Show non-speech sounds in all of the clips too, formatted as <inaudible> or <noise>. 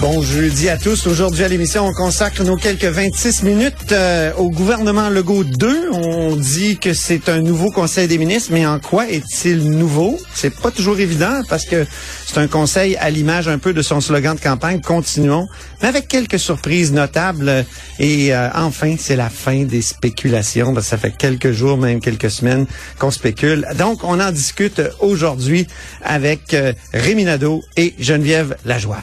Bon jeudi à tous. Aujourd'hui à l'émission, on consacre nos quelques 26 minutes euh, au gouvernement Legault 2. On dit que c'est un nouveau Conseil des ministres, mais en quoi est-il nouveau? C'est pas toujours évident parce que c'est un conseil à l'image un peu de son slogan de campagne, continuons, mais avec quelques surprises notables. Et euh, enfin, c'est la fin des spéculations. ça fait quelques jours, même quelques semaines qu'on spécule. Donc, on en discute aujourd'hui avec euh, Rémi Nadeau et Geneviève Lajoie.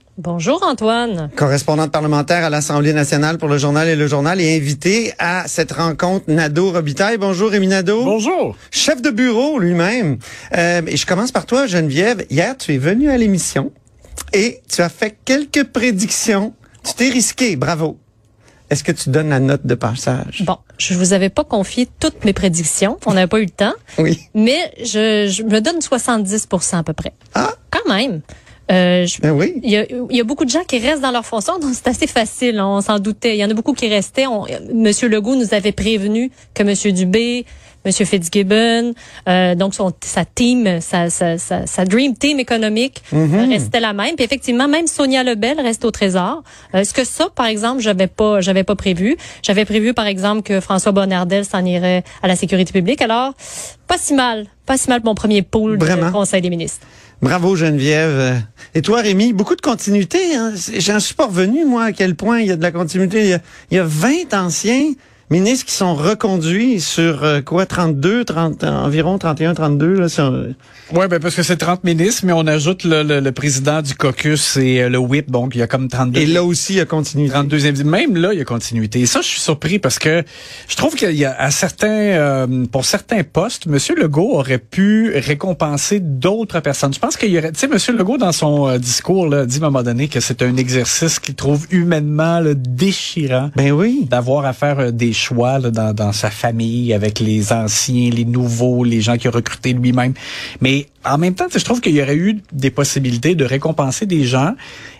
Bonjour Antoine. correspondante parlementaire à l'Assemblée nationale pour le journal et le journal et invité à cette rencontre Nadeau Robitaille. Bonjour Rémi Nadeau. Bonjour. Chef de bureau lui-même. Euh, et je commence par toi Geneviève. Hier, tu es venu à l'émission et tu as fait quelques prédictions. Tu t'es risqué, bravo. Est-ce que tu donnes la note de passage? Bon, je vous avais pas confié toutes mes prédictions. On n'avait pas eu le temps. Oui. Mais je, je me donne 70% à peu près. Ah, Quand même. Euh, je- ben oui. il y, a, il y a beaucoup de gens qui restent dans leur fonction, donc c'est assez facile. hein, On s'en doutait. Il y en a beaucoup qui restaient. On, Monsieur Legault nous avait prévenu que Monsieur Dubé, Monsieur Fitzgibbon, euh, donc son, sa team, sa, sa, sa, sa dream team économique euh, restait la même. Puis effectivement, même Sonia Lebel reste au Trésor. Euh, ce que ça, par exemple, j'avais pas, j'avais pas prévu? J'avais prévu, par exemple, que François Bonnardel s'en irait à la sécurité publique. Alors, pas si mal, pas si mal pour mon premier pôle Vraiment? du Conseil des ministres. Bravo Geneviève. Et toi Rémi, beaucoup de continuité. Hein? J'en suis pas revenu moi à quel point il y a de la continuité. Il y a, il y a 20 anciens ministres qui sont reconduits sur euh, quoi 32, 30, environ 31, 32 là. sur- Oui, ben parce que c'est 30 ministres, mais on ajoute le, le- le président du caucus et euh, le whip, donc il y a comme 32. Et là aussi il y a continuité. 32e, même là, il y a continuité. Et ça, je suis surpris parce que je trouve qu'il y a à certains, euh, pour certains postes, M. Legault aurait pu récompenser d'autres personnes. Je pense qu'il y aurait, tu sais, M. Legault, dans son euh, discours, là, dit à un moment donné que c'est un exercice qu'il trouve humainement là, déchirant Ben oui. d'avoir à faire des choix dans, dans sa famille avec les anciens, les nouveaux, les gens qu'il a recrutés lui-même. Mais en même temps, je trouve qu'il y aurait eu des possibilités de récompenser des gens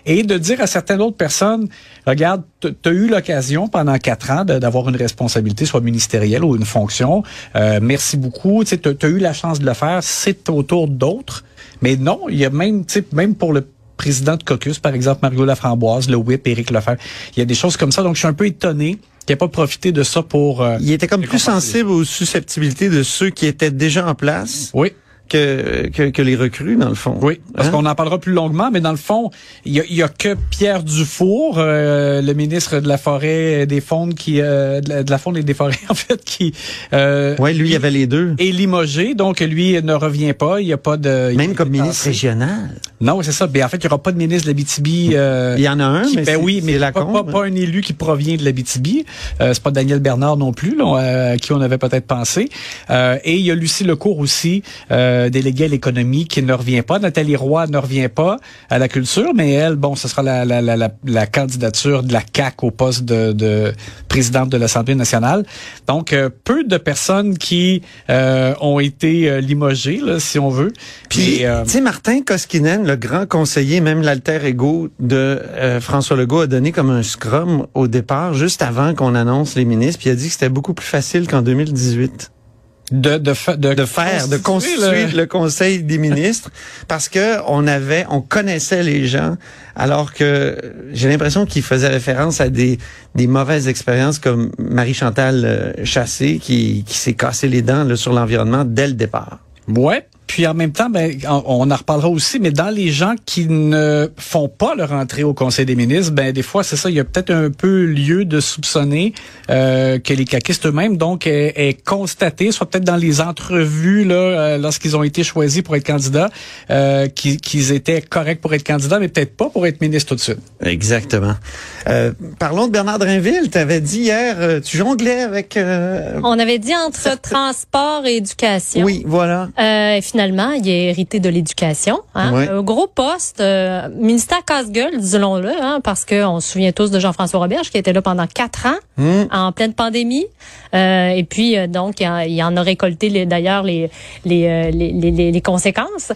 et de dire à certaines autres personnes, regarde, tu as eu l'occasion pendant quatre ans d'avoir une responsabilité, soit ministérielle ou une fonction. Euh, merci beaucoup. Tu as eu la chance de le faire. C'est au tour d'autres. Mais non, il y a même, même pour le président de caucus, par exemple, Mario Laframboise, le whip, Éric Lefebvre. Il y a des choses comme ça. Donc, je suis un peu étonné n'ait pas profité de ça pour... euh, Il était comme plus sensible aux susceptibilité de ceux qui étaient déjà en place. Oui, que, que, que les recrues, dans le fond. oui, parce Hein? qu'on en parlera plus longuement, mais dans le fond, il y a, y a que Pierre Dufour, euh, le ministre de la forêt et des fonds qui euh, de, la, de la faune et des forêts <laughs> en fait qui euh, Ouais, lui, il y avait les deux. est limogé, donc lui ne revient pas, il y a pas de Même comme ministre régional. Non, c'est ça. Ben, en fait, il y aura pas de ministre de l'Abitibi. Euh, Il y en a un, qui- mais ben oui, mais la pas, pas, pas un élu qui provient de l'Abitibi. Euh, c'est pas Daniel Bernard non plus, là, euh, à qui on avait peut-être pensé. Euh, et il y a Lucie Lecourt aussi, euh, déléguée à l'économie, qui ne revient pas. Nathalie Roy ne revient pas à la culture, mais elle, bon, ce sera la, la, la, la, la candidature de la CAC au poste de, de présidente de l'Assemblée nationale. Donc, euh, peu de personnes qui euh, ont été euh, limogées, là, si on veut. Puis, euh, tu sais, Martin Koskinen, le grand conseiller, même l'alter ego de euh, François Legault, a donné comme un scrum au départ, juste avant qu'on annonce les ministres, puis il a dit que c'était beaucoup plus facile qu'en 2018. De, de, fa- de, de faire, de constituer le- le... Conseil des ministres <laughs> parce que on avait, on connaissait les gens, alors que j'ai l'impression qu'ils faisaient référence à des des mauvaises expériences comme Marie Chantal euh, Chassé qui qui s'est cassé les dents là, sur l'environnement dès le départ. Ouais. Puis en même temps, ben, on, en reparlera aussi, mais dans les gens qui ne font pas leur entrée au Conseil des ministres, ben des fois, c'est ça, il y a peut-être un peu lieu de soupçonner euh, que les caquistes eux-mêmes, donc, aient, aient constaté, soit peut-être dans les entrevues, là, euh, lorsqu'ils ont été choisis pour être candidats, euh, qu'ils étaient corrects pour être candidats, mais peut-être pas pour être ministre tout de suite. Exactement. Euh, parlons de Bernard Drinville. Tu avais dit hier, euh, tu jonglais avec. euh, On avait dit entre transport et éducation. Oui, voilà. Euh, et finalement, il a hérité de l'éducation. Hein? Ouais. Un gros poste, euh, ministère casse-gueule, disons-le, hein, parce qu'on se souvient tous de Jean-François Roberge qui était là pendant quatre ans Hum. en pleine pandémie. Euh, et puis, euh, donc, il en, il en a récolté d'ailleurs les, euh, les, les, les- les conséquences.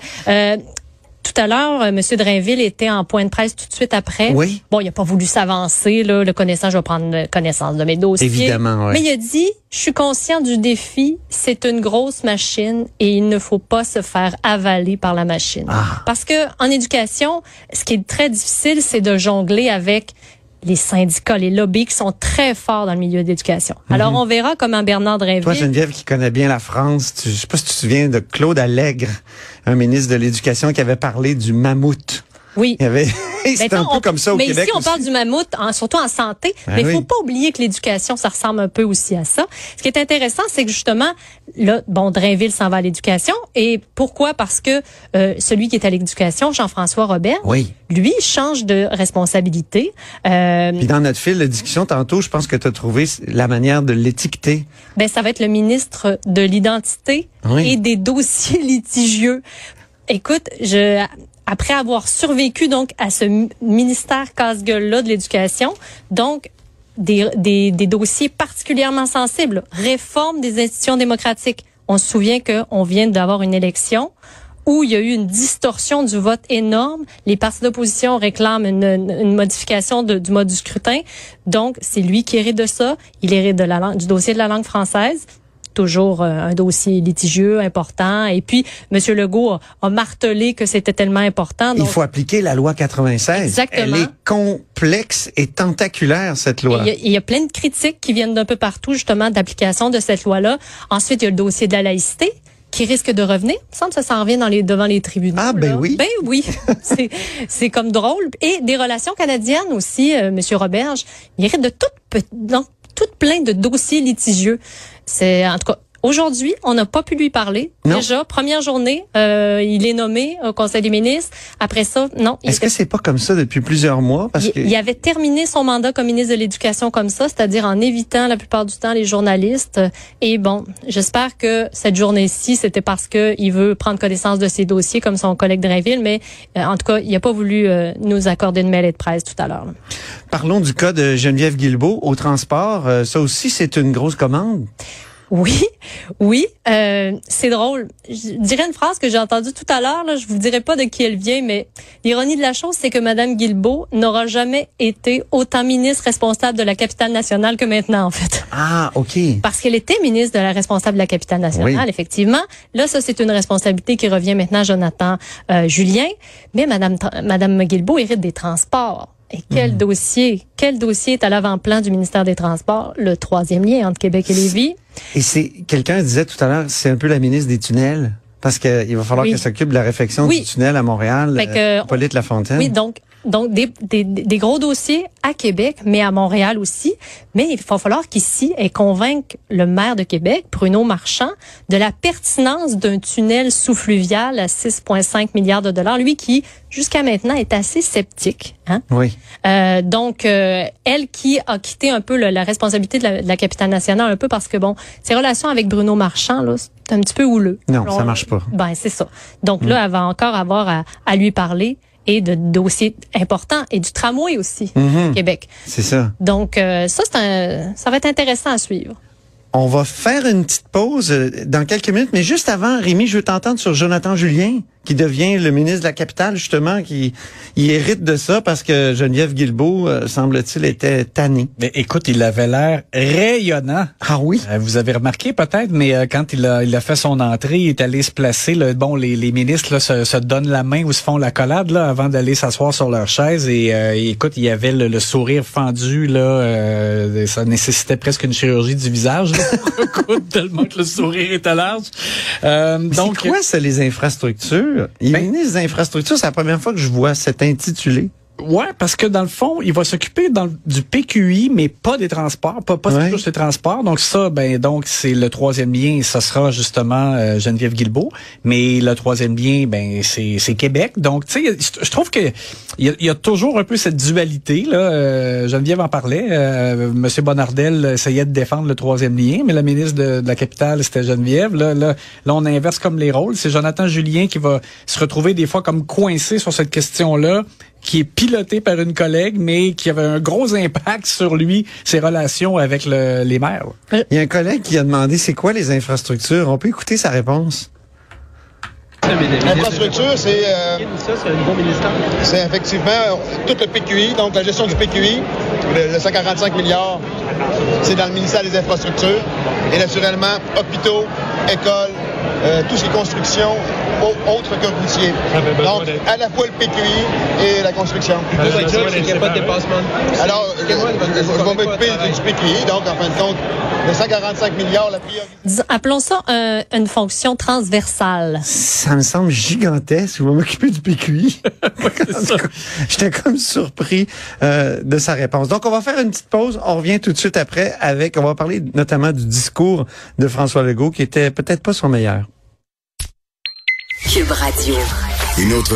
Tout à l'heure, euh, M. Drainville était en point de presse tout de suite après. Oui. Bon, il a pas voulu s'avancer, là, le connaissant, je vais prendre connaissance de mes dossiers. Évidemment, ouais. Mais il a dit, je suis conscient du défi, c'est une grosse machine et il ne faut pas se faire avaler par la machine. Ah. Parce que en éducation, ce qui est très difficile, c'est de jongler avec les syndicats, les lobbies qui sont très forts dans le milieu d'éducation. Alors, on verra comment Bernard Mhm. Toi, Drinville... Geneviève, qui connaît bien la France, tu, je sais pas si tu te souviens de Claude Allègre, un ministre de l'Éducation qui avait parlé du mammouth. Oui. Il y avait, <laughs> c'était Ben un peu on- comme ça au mais Québec ici, on aussi. parle du mammouth, en- surtout en santé. Ben mais il faut oui. pas oublier que l'éducation, ça ressemble un peu aussi à ça. Ce qui est intéressant, c'est que justement, là, bon, Drainville s'en va à l'éducation. Et pourquoi? Parce que euh, celui qui est à l'éducation, Jean-François Robert, Oui. lui, change de responsabilité. Euh, Puis dans notre fil de discussion tantôt, je pense que tu as trouvé la manière de l'étiqueter. ben, ça va être le ministre de l'identité Oui. et des dossiers <laughs> litigieux. Écoute, je après avoir survécu donc à ce mi- ministère casse-gueule là de l'éducation, donc des, des, des dossiers particulièrement sensibles, réforme des institutions démocratiques. On se souvient qu'on vient d'avoir une élection où il y a eu une distorsion du vote énorme. Les partis d'opposition réclament une, une- modification de- du mode du scrutin. Donc, c'est lui qui hérite de ça. Il hérite de la du dossier de la langue française. Toujours euh, un dossier litigieux, important. Et puis, M. Legault a, a martelé que c'était tellement important. Il faut appliquer la loi 96. Exactement. Elle est complexe et tentaculaire, cette loi. Il y, a, il y a plein de critiques qui viennent d'un peu partout, justement, d'application de cette loi-là. Ensuite, il y a le dossier de la laïcité qui risque de revenir. Il me semble que ça s'en revient dans les, devant les tribunaux. Ah, ben là. oui. Ben oui. <laughs> c'est, c'est comme drôle. Et des relations canadiennes aussi, euh, Monsieur Roberge. Il hérite de tout, pe- donc, tout plein de dossiers litigieux. C'est, en tout cas, Aujourd'hui, on n'a pas pu lui parler. Non. Déjà, première journée, euh, il est nommé au Conseil des ministres. Après ça, non. Est-ce était que c'est pas comme ça depuis plusieurs mois? Parce il, que il avait terminé son mandat comme ministre de l'Éducation comme ça, c'est-à-dire en évitant la plupart du temps les journalistes. Et bon, j'espère que cette journée-ci, c'était parce que il veut prendre connaissance de ses dossiers comme son collègue Drainville, mais euh, en tout cas, il n'a pas voulu euh, nous accorder de mêlée de presse tout à l'heure. parlons du cas de Geneviève Guilbeault au transport. Euh, ça aussi, c'est une grosse commande. Oui, <laughs> oui, euh, c'est drôle. Je dirais une phrase que j'ai entendue tout à l'heure. Là, je vous dirai pas de qui elle vient, mais l'ironie de la chose, c'est que Madame Guilbeault n'aura jamais été autant ministre responsable de la capitale nationale que maintenant, en fait. Ah, OK. Parce qu'elle était ministre de la responsable de la capitale nationale, Oui. effectivement. Là, ça, c'est une responsabilité qui revient maintenant à Jonathan euh, Julien. Mais Madame, Madame Guilbeault hérite des transports. Et quel Mhm. dossier, quel dossier est à l'avant-plan du ministère des Transports? Le troisième lien entre Québec et Lévis. Et c'est quelqu'un disait tout à l'heure, c'est un peu la ministre des tunnels. Parce qu'il va falloir Oui. qu'elle s'occupe de la réfection Oui. du tunnel à Montréal. Que, euh, Hippolyte Lafontaine. Oui, donc, donc des, des, des gros dossiers à Québec, mais à Montréal aussi. Mais il va falloir qu'ici, elle convainque le maire de Québec, Bruno Marchand, de la pertinence d'un tunnel sous-fluvial à 6,5 milliards de dollars. Lui qui, jusqu'à maintenant, est assez sceptique. Hein? Oui. Euh, donc, euh, elle qui a quitté un peu le- la responsabilité de la, de la capitale nationale, un peu parce que, bon, ses relations avec Bruno Marchand, là, c'est un petit peu houleux. Non, Alors, ça marche pas. Ben, c'est ça. Donc là, elle va encore avoir à, à lui parler et de dossiers importants et du tramway aussi, Mhm. au Québec. C'est ça. Donc, euh, ça, c'est un, ça va être intéressant à suivre. On va faire une petite pause euh, dans quelques minutes, mais juste avant, Rémi, je veux t'entendre sur Jonathan Julien, qui devient le ministre de la Capitale, justement, qui il hérite de ça parce que Geneviève Guilbeault, euh, semble-t-il, était tannée. Mais écoute, il avait l'air rayonnant. Ah oui? Euh, vous avez remarqué peut-être, mais euh, quand il a, il a fait son entrée, il est allé se placer. Là, bon, les, les ministres là, se, se donnent la main ou se font la collade là, avant d'aller s'asseoir sur leur chaise. Et, euh, écoute, il y avait le, le sourire fendu. là, euh, Ça nécessitait presque une chirurgie du visage. là. <laughs> écoute, tellement que le sourire était large. Euh, Donc, c'est quoi, ça, les infrastructures? Il Ben- ministre des infrastructures, c'est la première fois que je vois cet intitulé. Ouais, parce que dans le fond, il va s'occuper du PQI, mais pas des transports, pas, pas Ouais. juste les transports. Donc ça, ben donc c'est le troisième lien, ça sera justement euh, Geneviève Guilbeault. Mais le troisième lien, ben c'est Québec. Donc tu sais, je trouve que il y, a, il y a toujours un peu cette dualité là. Euh, Geneviève en parlait. Euh, Monsieur Bonardel essayait de défendre le troisième lien, mais la ministre de, de la capitale c'était Geneviève. Là, là, là, on inverse comme les rôles. C'est Jonathan Julien qui va se retrouver des fois comme coincé sur cette question-là qui est piloté par une collègue, mais qui avait un gros impact sur lui, ses relations avec le- les maires. Il y a un collègue qui a demandé c'est quoi les infrastructures? On peut écouter sa réponse. L'infrastructure, c'est euh, c'est effectivement tout le PQI, donc la gestion du PQI, le, le 145 milliards, c'est dans le ministère des Infrastructures. Et naturellement, hôpitaux, écoles, euh, toutes les constructions au- autres que routiers. Donc, à la fois le PQI et la construction. Alors, je, je- je vais m'occuper du du PQI, donc en fin de compte, le 145 milliards, la priorité. Appelons ça un- une fonction transversale. Ça me semble gigantesque. Vous m'occuper du PQI. <laughs> J'étais comme surpris euh, de sa réponse. Donc, on va faire une petite pause. On revient tout de suite après avec, on va parler notamment du discours de François Legault qui était peut-être pas son meilleur. Cube Radio. Une autre